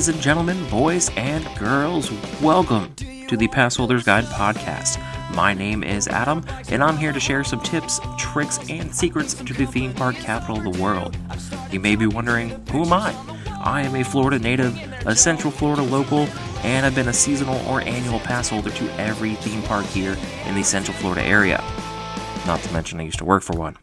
Ladies and gentlemen, boys and girls, welcome to the Passholders Guide podcast. My name is Adam, and I'm here to share some tips, tricks, and secrets to the theme park capital of the world. You may be wondering, who am I? I am a Florida native, a Central Florida local, and I've been a seasonal or annual pass holder to every theme park here in the Central Florida area. Not to mention, I used to work for one.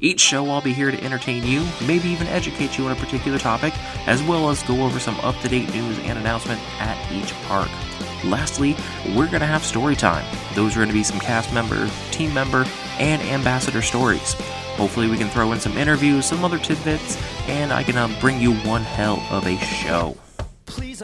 Each show, I'll be here to entertain you, maybe even educate you on a particular topic, as well as go over some up to date news and announcement at each park. Lastly, we're going to have story time. Those are going to be some cast member, team member, and ambassador stories. Hopefully, we can throw in some interviews, some other tidbits, and I can uh, bring you one hell of a show. Please,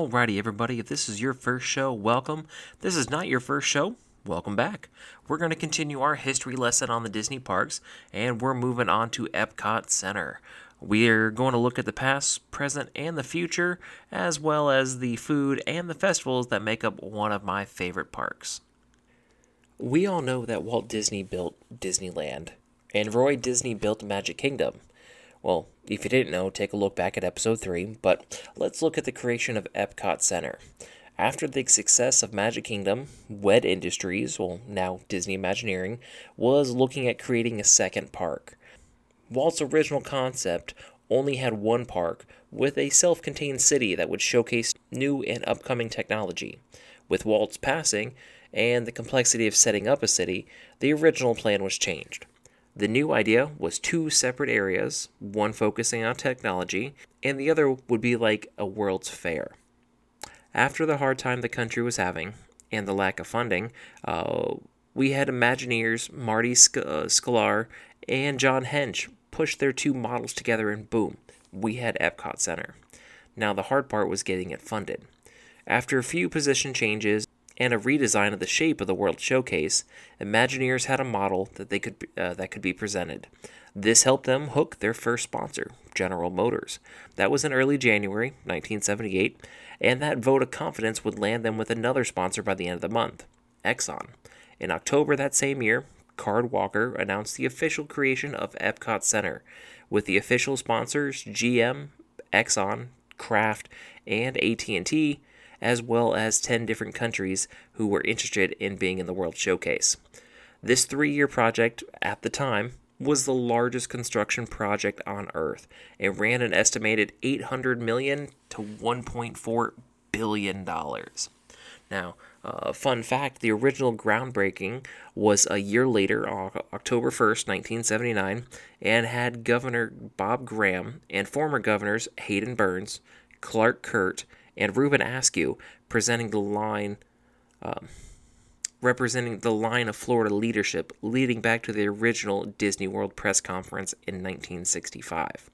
Alrighty, everybody, if this is your first show, welcome. This is not your first show, welcome back. We're going to continue our history lesson on the Disney parks, and we're moving on to Epcot Center. We're going to look at the past, present, and the future, as well as the food and the festivals that make up one of my favorite parks. We all know that Walt Disney built Disneyland, and Roy Disney built Magic Kingdom. Well, if you didn't know, take a look back at episode 3, but let's look at the creation of Epcot Center. After the success of Magic Kingdom, WED Industries, well, now Disney Imagineering, was looking at creating a second park. Walt's original concept only had one park with a self contained city that would showcase new and upcoming technology. With Walt's passing and the complexity of setting up a city, the original plan was changed. The new idea was two separate areas, one focusing on technology, and the other would be like a World's Fair. After the hard time the country was having and the lack of funding, uh, we had Imagineers Marty Sc- uh, Sklar and John Hench push their two models together, and boom, we had Epcot Center. Now, the hard part was getting it funded. After a few position changes and a redesign of the shape of the World Showcase, Imagineers had a model that they could uh, that could be presented. This helped them hook their first sponsor, General Motors. That was in early January 1978, and that vote of confidence would land them with another sponsor by the end of the month, Exxon. In October that same year, Card Walker announced the official creation of Epcot Center, with the official sponsors GM, Exxon, Kraft, and AT&T as well as 10 different countries who were interested in being in the World Showcase. This three year project, at the time, was the largest construction project on Earth. It ran an estimated 800 million to 1.4 billion dollars. Now, uh, fun fact: the original groundbreaking was a year later, October 1st, 1979, and had Governor Bob Graham and former governors Hayden Burns, Claude Kirk, and Reuben Askew presenting the line, um, representing the line of Florida leadership leading back to the original Disney World press conference in 1965.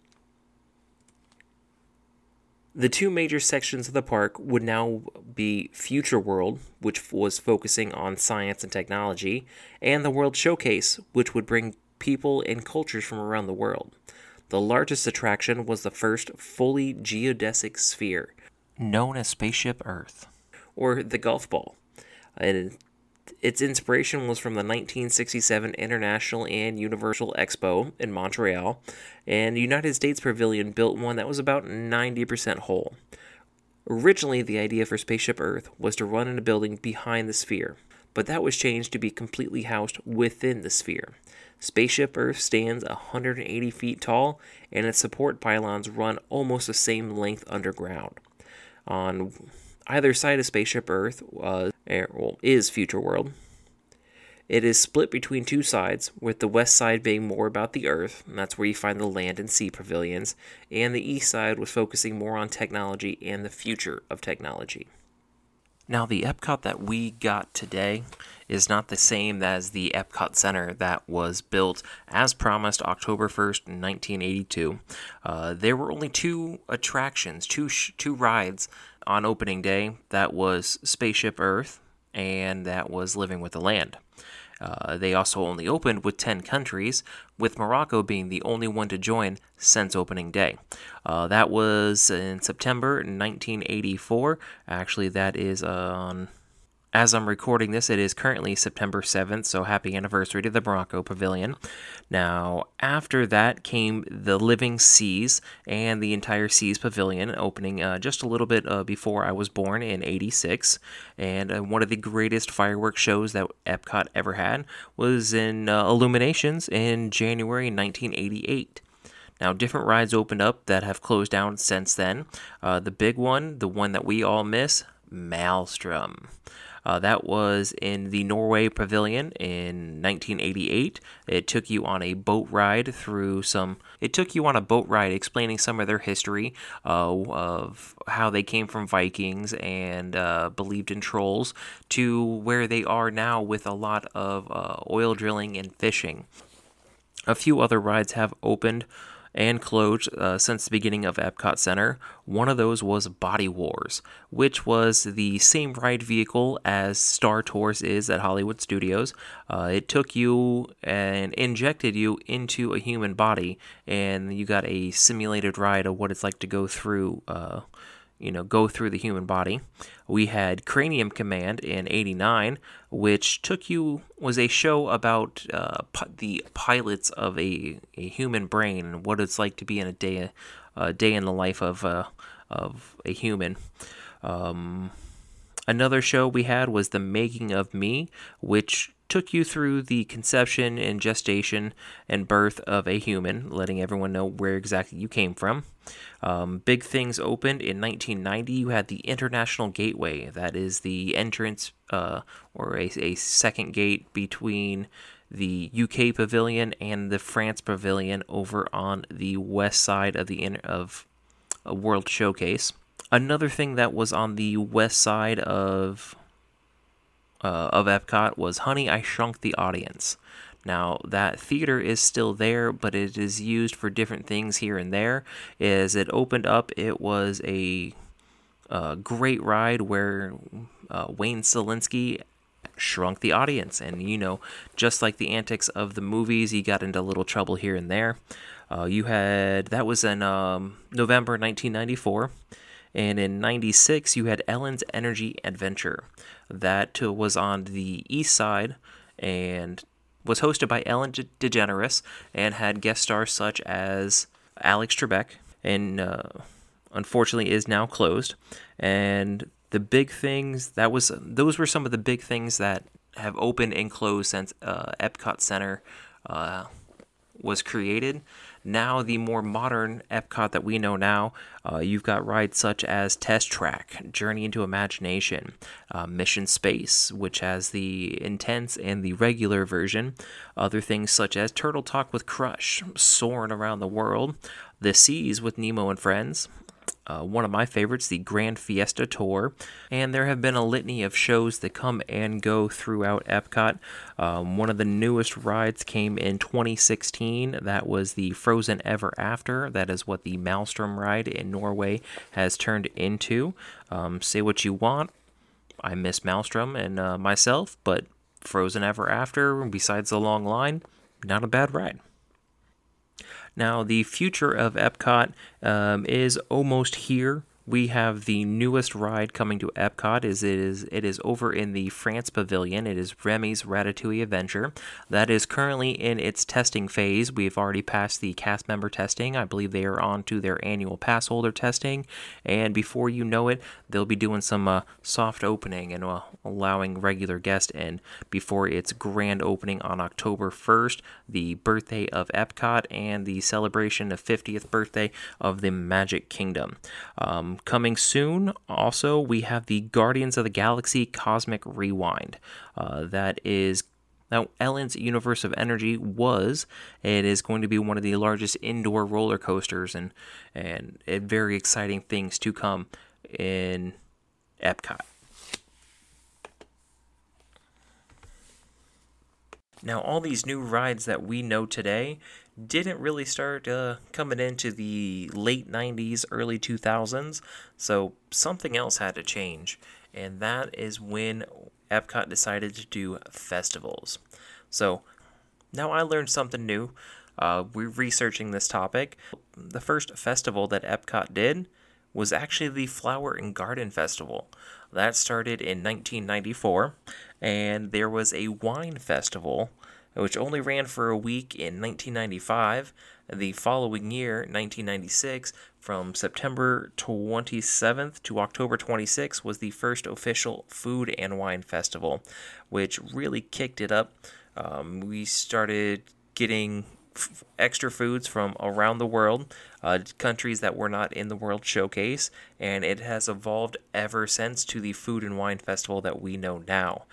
The two major sections of the park would now be Future World, which was focusing on science and technology, and the World Showcase, which would bring people and cultures from around the world. The largest attraction was the first fully geodesic sphere, known as Spaceship Earth, or the golf ball. And its inspiration was from the 1967 International and Universal Expo in Montreal, and the United States Pavilion built one that was about 90% whole. Originally, the idea for Spaceship Earth was to run in a building behind the sphere, but that was changed to be completely housed within the sphere. Spaceship Earth stands 180 feet tall, and its support pylons run almost the same length underground on either side of Spaceship Earth uh, well, is Future World. It is split between two sides, with the west side being more about the Earth, and that's where you find the land and sea pavilions, and the east side was focusing more on technology and the future of technology. Now, the Epcot that we got today is not the same as the Epcot Center that was built as promised October 1st, 1982. Uh, there were only two attractions, two, sh- two rides on opening day that was Spaceship Earth and that was Living with the Land. Uh, they also only opened with 10 countries, with Morocco being the only one to join since opening day. Uh, that was in September 1984. Actually, that is on as I'm recording this, it is currently September 7th, so happy anniversary to the Morocco Pavilion. Now, after that came the Living Seas and the entire Seas Pavilion, opening uh, just a little bit uh, before I was born in 86. And uh, one of the greatest fireworks shows that Epcot ever had was in uh, Illuminations in January 1988. Now, different rides opened up that have closed down since then. Uh, the big one, the one that we all miss, Maelstrom. Uh, that was in the Norway Pavilion in 1988. It took you on a boat ride through some. It took you on a boat ride explaining some of their history uh, of how they came from Vikings and uh, believed in trolls to where they are now with a lot of uh, oil drilling and fishing. A few other rides have opened and closed uh, since the beginning of Epcot Center. One of those was Body Wars, which was the same ride vehicle as Star Tours is at Hollywood Studios. Uh, it took you and injected you into a human body, and you got a simulated ride of what it's like to go through. Uh, you know, go through the human body. We had Cranium Command in 89, which took you, was a show about uh, the pilots of a, a human brain and what it's like to be in a day, a day in the life of, uh, of a human. Um, another show we had was The Making of Me, which took you through the conception and gestation and birth of a human, letting everyone know where exactly you came from. Um, big things opened in 1990. You had the International Gateway, that is the entrance uh, or a, a second gate between the UK pavilion and the France pavilion over on the west side of the of a World Showcase. Another thing that was on the west side of uh, of Epcot was Honey, I Shrunk the Audience. Now, that theater is still there, but it is used for different things here and there. As it opened up, it was a, a great ride where uh, Wayne Szalinski shrunk the audience. And, you know, just like the antics of the movies, he got into a little trouble here and there. Uh, you had, that was in um, November 1994. And in 96, you had Ellen's Energy Adventure. That was on the east side and was hosted by Ellen DeGeneres and had guest stars such as Alex Trebek, and uh, unfortunately is now closed. And the big things that was those were some of the big things that have opened and closed since uh, Epcot Center uh, was created. Now, the more modern Epcot that we know now, uh, you've got rides such as Test Track, Journey into Imagination, uh, Mission Space, which has the intense and the regular version. Other things such as Turtle Talk with Crush, Soaring Around the World, The Seas with Nemo and Friends, uh, one of my favorites, the Grand Fiesta Tour. And there have been a litany of shows that come and go throughout Epcot. Um, one of the newest rides came in 2016. That was the Frozen Ever After. That is what the Maelstrom ride in Norway has turned into. Um, say what you want. I miss Maelstrom and uh, myself, but Frozen Ever After, besides the long line, not a bad ride. Now, the future of Epcot um, is almost here we have the newest ride coming to Epcot. Is it is it is over in the France Pavilion. It is Remy's Ratatouille Adventure. That is currently in its testing phase. We've already passed the cast member testing. I believe they are on to their annual pass holder testing, and before you know it, they'll be doing some uh, soft opening and uh, allowing regular guests in before its grand opening on October 1st, the birthday of Epcot and the celebration of 50th birthday of the Magic Kingdom. Um, Coming soon, also, we have the Guardians of the Galaxy Cosmic Rewind. Uh, that is now, Ellen's Universe of Energy was. It is going to be one of the largest indoor roller coasters and, and very exciting things to come in Epcot. Now, all these new rides that we know today didn't really start uh, coming into the late 90s, early 2000s, so something else had to change, and that is when Epcot decided to do festivals. So, now I learned something new. Uh, we're researching this topic. The first festival that Epcot did was actually the Flower and Garden Festival. That started in 1994, and there was a wine festival which only ran for a week in 1995. The following year, 1996, from September 27th to October 26th, was the first official food and wine festival, which really kicked it up. Um, we started getting f- extra foods from around the world, uh, countries that were not in the World Showcase, and it has evolved ever since to the Food and Wine Festival that we know now.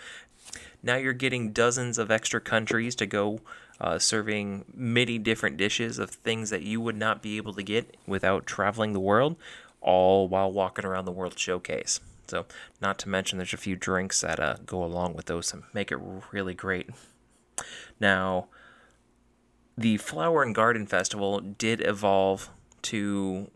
Now you're getting dozens of extra countries to go uh, serving many different dishes of things that you would not be able to get without traveling the world, all while walking around the World Showcase. So, not to mention, there's a few drinks that uh, go along with those and make it really great. Now, the Flower and Garden Festival did evolve to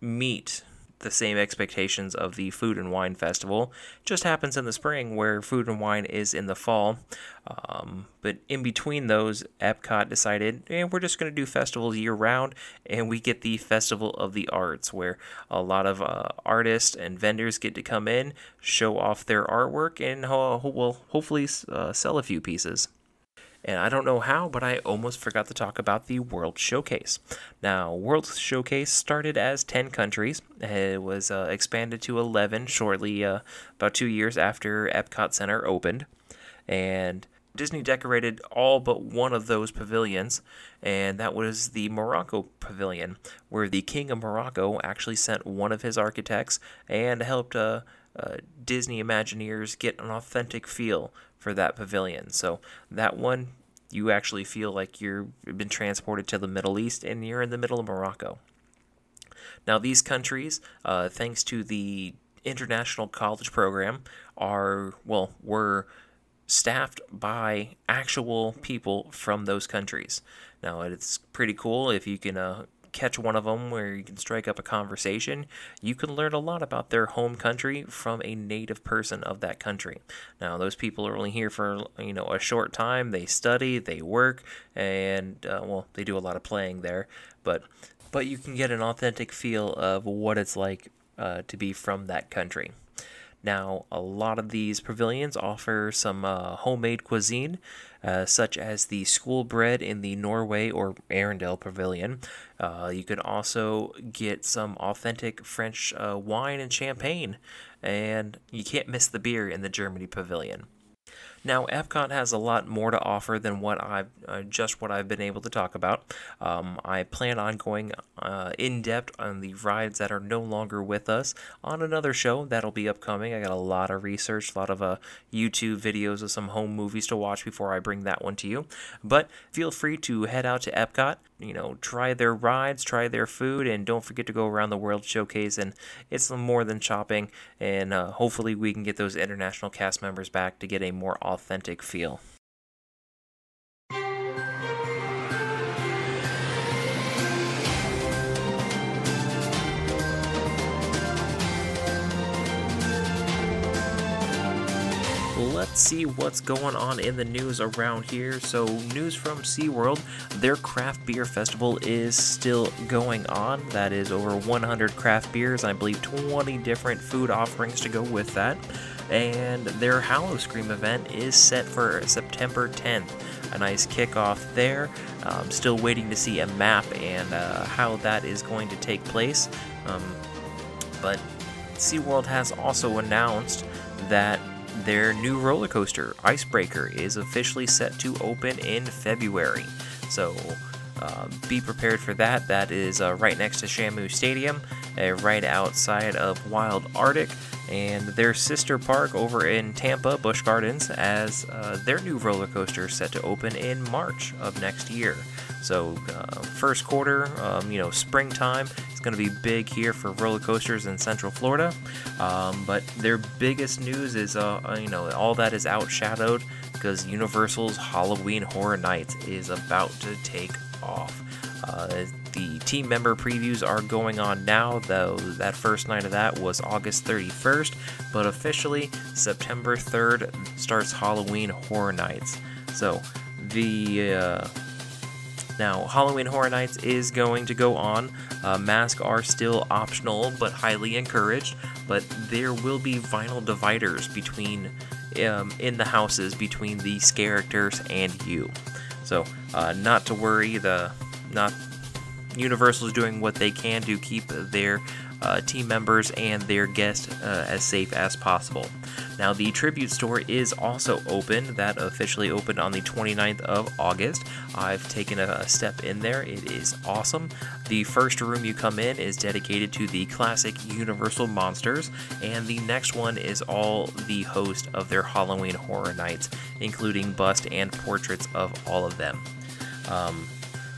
meet the same expectations of the Food and Wine Festival. It just happens in the spring, where Food and Wine is in the fall. Um, but in between those, Epcot decided, eh, we're just going to do festivals year round, and we get the Festival of the Arts, where a lot of uh, artists and vendors get to come in, show off their artwork, and uh, will hopefully uh, sell a few pieces. And I don't know how, but I almost forgot to talk about the World Showcase. Now, World Showcase started as 10 countries. It was uh, expanded to 11 shortly, uh, about two years after Epcot Center opened. And Disney decorated all but one of those pavilions, and that was the Morocco Pavilion, where the King of Morocco actually sent one of his architects and helped uh, uh, Disney Imagineers get an authentic feel for that pavilion. So that one, you actually feel like you've been transported to the Middle East and you're in the middle of Morocco. Now, these countries, uh, thanks to the international college program, are, well, were staffed by actual people from those countries. Now, it's pretty cool if you can uh, catch one of them where you can strike up a conversation, you can learn a lot about their home country from a native person of that country. Now, those people are only here for you know a short time. They study, they work, and uh, well, they do a lot of playing there, but but you can get an authentic feel of what it's like uh, to be from that country. Now, a lot of these pavilions offer some uh, homemade cuisine, uh, such as the school bread in the Norway or Arendelle Pavilion. Uh, you can also get some authentic French uh, wine and champagne, and you can't miss the beer in the Germany Pavilion. Now, Epcot has a lot more to offer than what I've uh, just what I've been able to talk about. Um, I plan on going uh, in depth on the rides that are no longer with us on another show that'll be upcoming. I got a lot of research, a lot of uh, YouTube videos of some home movies to watch before I bring that one to you. But feel free to head out to Epcot you know, try their rides, try their food, and don't forget to go around the World Showcase. And it's more than shopping, and uh, hopefully we can get those international cast members back to get a more authentic feel. Let's see what's going on in the news around here. So, news from SeaWorld their craft beer festival is still going on. That is over 100 craft beers, I believe 20 different food offerings to go with that. And their Howl-O-Scream event is set for September 10th. A nice kickoff there. I'm still waiting to see a map and uh, how that is going to take place. Um, but SeaWorld has also announced that their new roller coaster, Icebreaker, is officially set to open in February. So uh, be prepared for that. That is uh, right next to Shamu Stadium, uh, right outside of Wild Arctic, and their sister park over in Tampa, Busch Gardens, as uh, their new roller coaster set to open in March of next year. So, uh, first quarter, um, you know, springtime going to be big here for roller coasters in Central Florida. Um, but their biggest news is, uh, uh you know, all that is outshadowed because Universal's Halloween Horror Nights is about to take off. Uh, the team member previews are going on now, though that first night of that was August 31st, but officially September 3rd starts Halloween Horror Nights. So the uh, now Halloween Horror Nights is going to go on. Uh, masks are still optional but highly encouraged, but there will be vinyl dividers between um, in the houses between these characters and you. So uh, not to worry, the not Universal is doing what they can to keep their uh, team members and their guests uh, as safe as possible. Now, the tribute store is also open. That officially opened on the 29th of August. I've taken a step in there. It is awesome. The first room you come in is dedicated to the classic Universal monsters, and the next one is all the host of their Halloween Horror Nights, including bust and portraits of all of them. Um,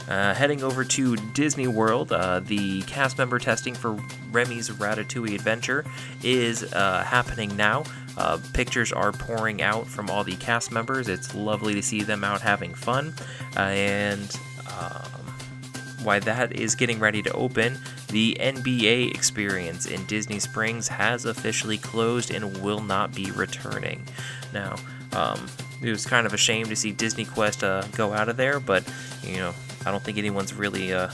uh, heading over to Disney World, uh, the cast member testing for Remy's Ratatouille Adventure is uh, happening now. Uh, pictures are pouring out from all the cast members. It's lovely to see them out having fun. Uh, and um, why that is getting ready to open, the NBA experience in Disney Springs has officially closed and will not be returning. Now, um, it was kind of a shame to see Disney Quest uh, go out of there, but you know, I don't think anyone's really uh,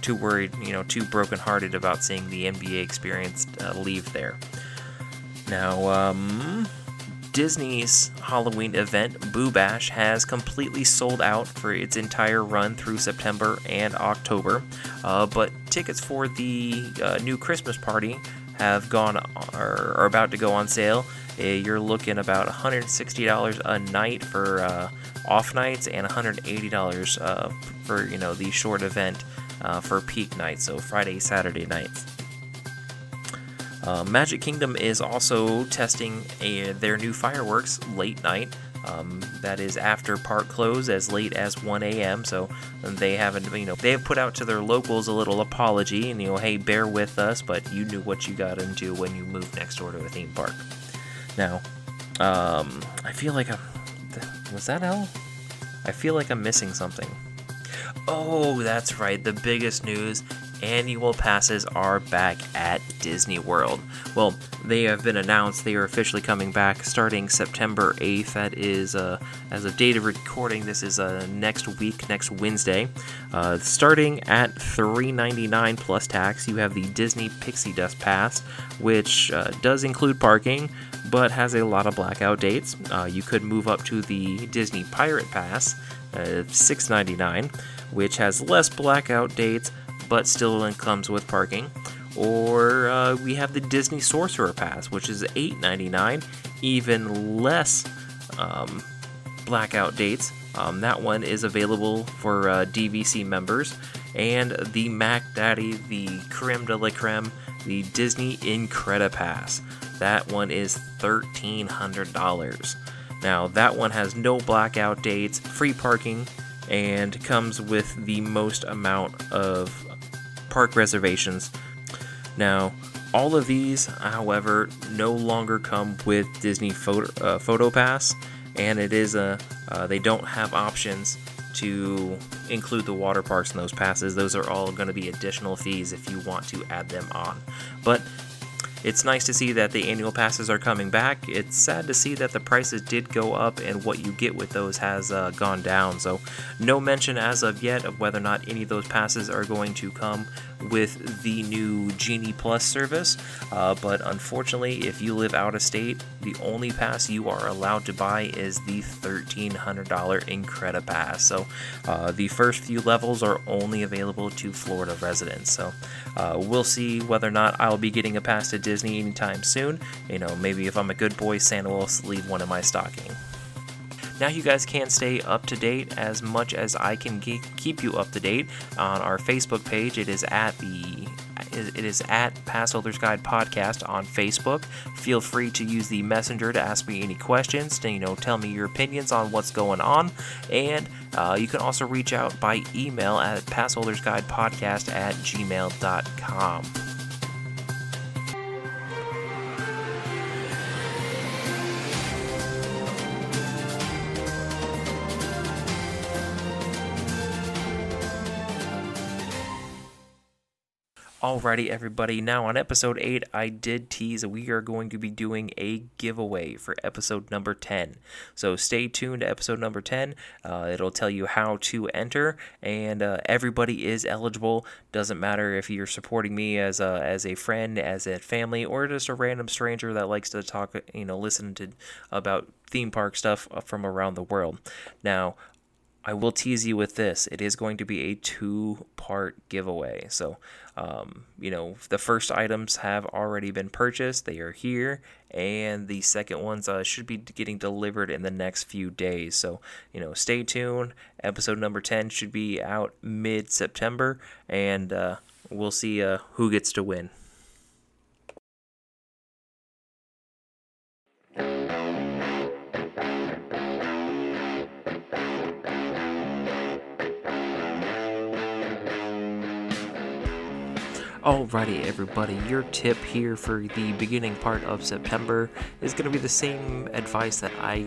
too worried, you know, too brokenhearted about seeing the NBA experience uh, leave there. Now, um, Disney's Halloween event, Boo Bash, has completely sold out for its entire run through September and October. Uh, but tickets for the uh, new Christmas party have gone are, are about to go on sale. Uh, you're looking about $160 a night for uh, off nights and $180 uh, for you know the short event uh, for peak nights, so Friday, Saturday nights. Uh, Magic Kingdom is also testing a, their new fireworks late night. Um, that is after park close as late as 1 a.m. So they haven't, you know, they have put out to their locals a little apology and you know, hey, bear with us, but you knew what you got into when you moved next door to a theme park. Now, um, I feel like a was that L? I feel like I'm missing something. Oh, that's right. The biggest news annual passes are back at Disney World. Well, they have been announced. They are officially coming back starting September 8th. That is, uh, as of date of recording, this is uh, next week, next Wednesday. Uh, starting at $3.99 plus tax, you have the Disney Pixie Dust Pass, which uh, does include parking, but has a lot of blackout dates. Uh, you could move up to the Disney Pirate Pass, uh, $6.99, which has less blackout dates, but still comes with parking. Or uh, we have the Disney Sorcerer Pass, which is $8.99, even less um, blackout dates. Um, that one is available for uh, DVC members. And the Mac Daddy, the creme de la creme, the Disney Incredipass. That one is $1,300. Now, that one has no blackout dates, free parking, and comes with the most amount of park reservations. Now, all of these, however, no longer come with Disney Photo, uh, Photo Pass, and it is a uh, they don't have options to include the water parks in those passes. Those are all going to be additional fees if you want to add them on. But it's nice to see that the annual passes are coming back. It's sad to see that the prices did go up and what you get with those has uh, gone down. So, no mention as of yet of whether or not any of those passes are going to come with the new Genie Plus service. Uh, but unfortunately, if you live out of state, the only pass you are allowed to buy is the $1,300 Incredipass. So uh, the first few levels are only available to Florida residents. So uh, we'll see whether or not I'll be getting a pass to Disney anytime soon. You know, maybe if I'm a good boy, Santa will leave one in my stocking. Now you guys can stay up to date as much as I can keep you up to date on our Facebook page. It is at the it is at Passholders Guide Podcast on Facebook. Feel free to use the messenger to ask me any questions, to you know, tell me your opinions on what's going on, and uh, you can also reach out by email at passholdersguidepodcast at gmail.com. Alrighty, everybody. Now, on episode 8, I did tease we are going to be doing a giveaway for episode number 10. So stay tuned to episode number 10. Uh, it'll tell you how to enter, and uh, everybody is eligible. Doesn't matter if you're supporting me as a, as a friend, as a family, or just a random stranger that likes to talk, you know, listen to about theme park stuff from around the world. Now, I will tease you with this. It is going to be a two part giveaway. So, um, you know, the first items have already been purchased, they are here, and the second ones uh, should be getting delivered in the next few days. So, you know, stay tuned. Episode number 10 should be out mid September, and uh, we'll see uh, who gets to win. Alrighty, everybody, your tip here for the beginning part of September is going to be the same advice that I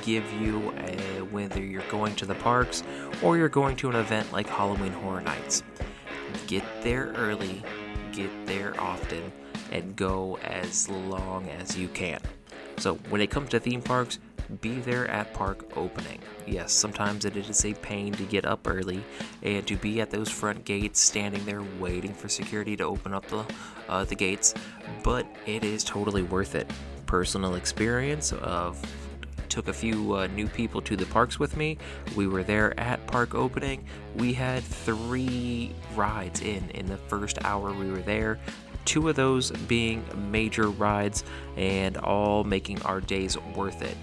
give you uh, whether you're going to the parks or you're going to an event like Halloween Horror Nights. Get there early, get there often, and go as long as you can. So, when it comes to theme parks, be there at park opening. Yes, sometimes it is a pain to get up early and to be at those front gates, standing there waiting for security to open up the uh, the gates, but it is totally worth it. Personal experience of took a few uh, new people to the parks with me. We were there at park opening. We had three rides in in the first hour we were there. Two of those being major rides and all making our days worth it.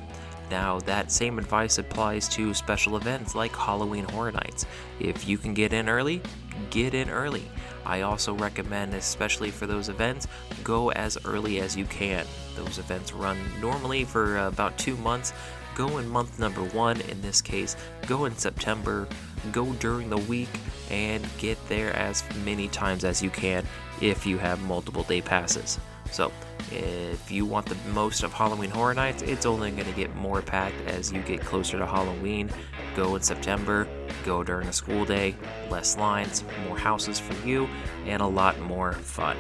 Now, that same advice applies to special events like Halloween Horror Nights. If you can get in early, get in early. I also recommend, especially for those events, go as early as you can. Those events run normally for about two months. Go in month number one, in this case, go in September, go during the week, and get there as many times as you can if you have multiple day passes. So, if you want the most of Halloween Horror Nights, it's only going to get more packed as you get closer to Halloween. Go in September, go during a school day, less lines, more houses for you, and a lot more fun.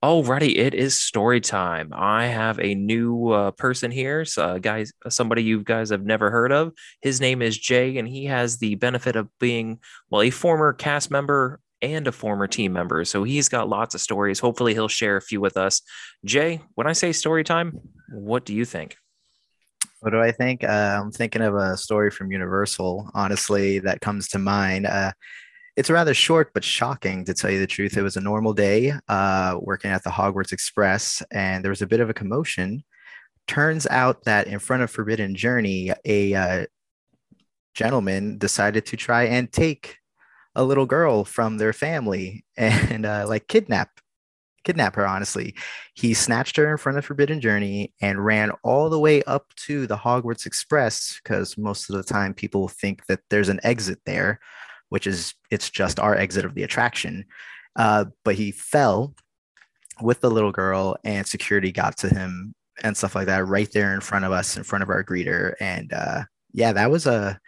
Alrighty, it is story time. I have a new uh, person here, so, uh, guys, somebody you guys have never heard of. His name is Jay, and he has the benefit of being well a former cast member and a former team member. So he's got lots of stories. Hopefully, he'll share a few with us. Jay, when I say story time, what do you think? What do I think? Uh, I'm thinking of a story from Universal, honestly, that comes to mind. Uh, it's rather short but shocking to tell you the truth. It was a normal day uh, working at the Hogwarts Express, and there was a bit of a commotion. Turns out that in front of Forbidden Journey, a uh, gentleman decided to try and take a little girl from their family and uh, like kidnap kidnap her honestly he snatched her in front of forbidden journey and ran all the way up to the hogwarts express because most of the time people think that there's an exit there which is it's just our exit of the attraction. Uh, but he fell with the little girl, and security got to him and stuff like that right there in front of us, in front of our greeter. And uh, yeah, that was a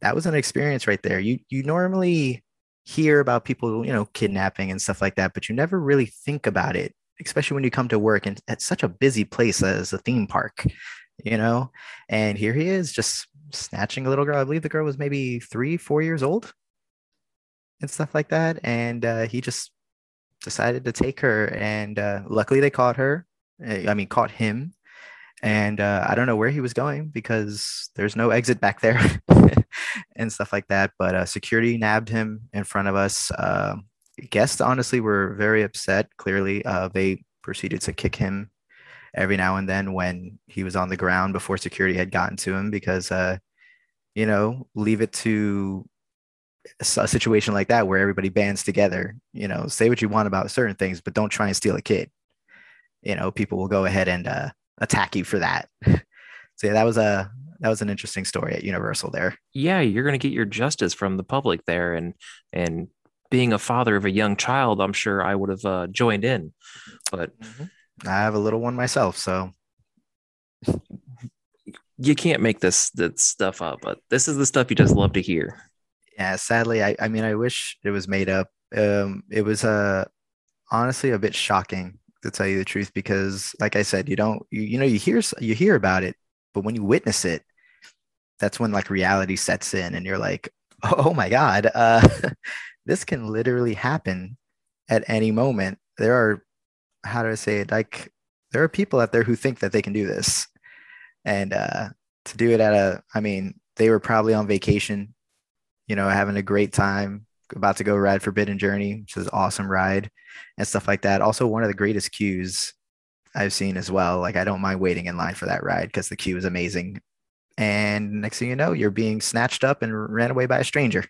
that was an experience right there. You you normally hear about people, you know, kidnapping and stuff like that, but you never really think about it, especially when you come to work and at such a busy place as a theme park, you know. And here he is, just snatching a little girl. I believe the girl was maybe three, four years old and stuff like that. And uh, he just decided to take her. And uh, luckily, they caught her. Eh, I mean, caught him. And uh, I don't know where he was going because there's no exit back there and stuff like that. But uh, security nabbed him in front of us. Uh, guests, honestly, were very upset. Clearly, uh, they proceeded to kick him every now and then when he was on the ground before security had gotten to him because, you know, leave it to a situation like that where everybody bands together, you know, say what you want about certain things, but don't try and steal a kid. You know, people will go ahead and uh, attack you for that. so yeah, that was a that was an interesting story at Universal there. Yeah, you're going to get your justice from the public there, and and being a father of a young child, I'm sure I would have uh, joined in, but mm-hmm. I have a little one myself, so you can't make this this stuff up, but this is the stuff you just love to hear. Yeah, sadly, I, I mean, I wish it was made up. Um, it was uh, honestly a bit shocking to tell you the truth because, like I said, you don't, you, you know, you hear you hear about it, but when you witness it, that's when like reality sets in, and you're like, oh my god, uh, this can literally happen at any moment. There are, how do I say it? Like, there are people out there who think that they can do this, and uh, to do it at a, I mean, they were probably on vacation, you know, having a great time, about to go ride Forbidden Journey, which is an awesome ride, and stuff like that. Also, one of the greatest queues I've seen as well. Like, I don't mind waiting in line for that ride because the queue is amazing. And next thing you know, you're being snatched up and ran away by a stranger.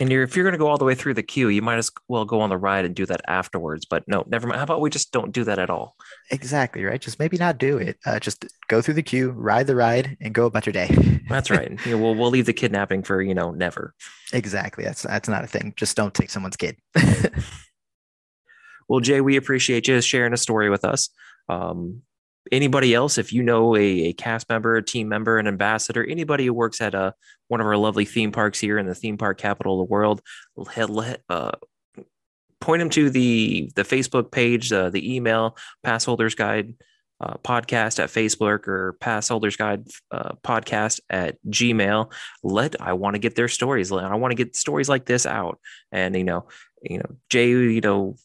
And you're, if you're going to go all the way through the queue, you might as well go on the ride and do that afterwards. But no, never mind. How about we just don't do that at all? Exactly right. Just maybe not do it. Uh, just go through the queue, ride the ride, and go about your day. That's right. we'll we'll leave the kidnapping for you know never. Exactly. That's that's not a thing. Just don't take someone's kid. well, Jay, we appreciate you sharing a story with us. Um, anybody else, if you know a, a cast member, a team member, an ambassador, anybody who works at a uh, one of our lovely theme parks here in the theme park capital of the world, uh, point them to the the Facebook page, uh, the email, Pass Holders Guide uh, podcast at Facebook or Pass Holders Guide uh, podcast at Gmail. Let I want to get their stories. I want to get stories like this out, and you know, you know, Jay, you know,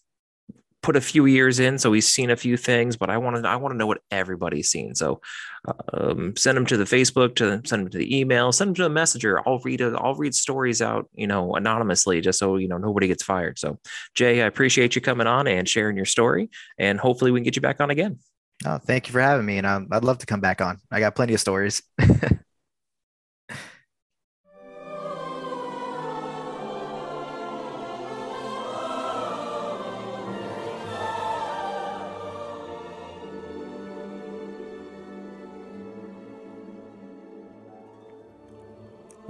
put a few years in, so he's seen a few things. But I want to I want to know what everybody's seen. So um, send them to the Facebook, to send them to the email, send them to the messenger. I'll read it. I'll read stories out, you know, anonymously, just so you know nobody gets fired. So Jay, I appreciate you coming on and sharing your story, and hopefully we can get you back on again. Oh, thank you for having me, and um, I'd love to come back on. I got plenty of stories.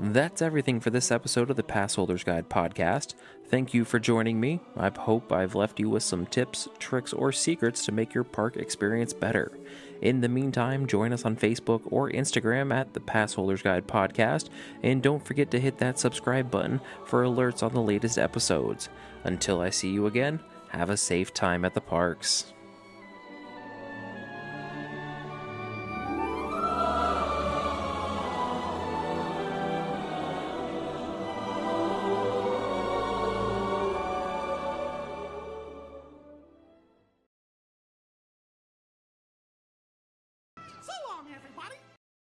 That's everything for this episode of the Passholders Guide podcast. Thank you for joining me. I hope I've left you with some tips, tricks, or secrets to make your park experience better. In the meantime, join us on Facebook or Instagram at the Passholders Guide podcast, and don't forget to hit that subscribe button for alerts on the latest episodes. Until I see you again, have a safe time at the parks.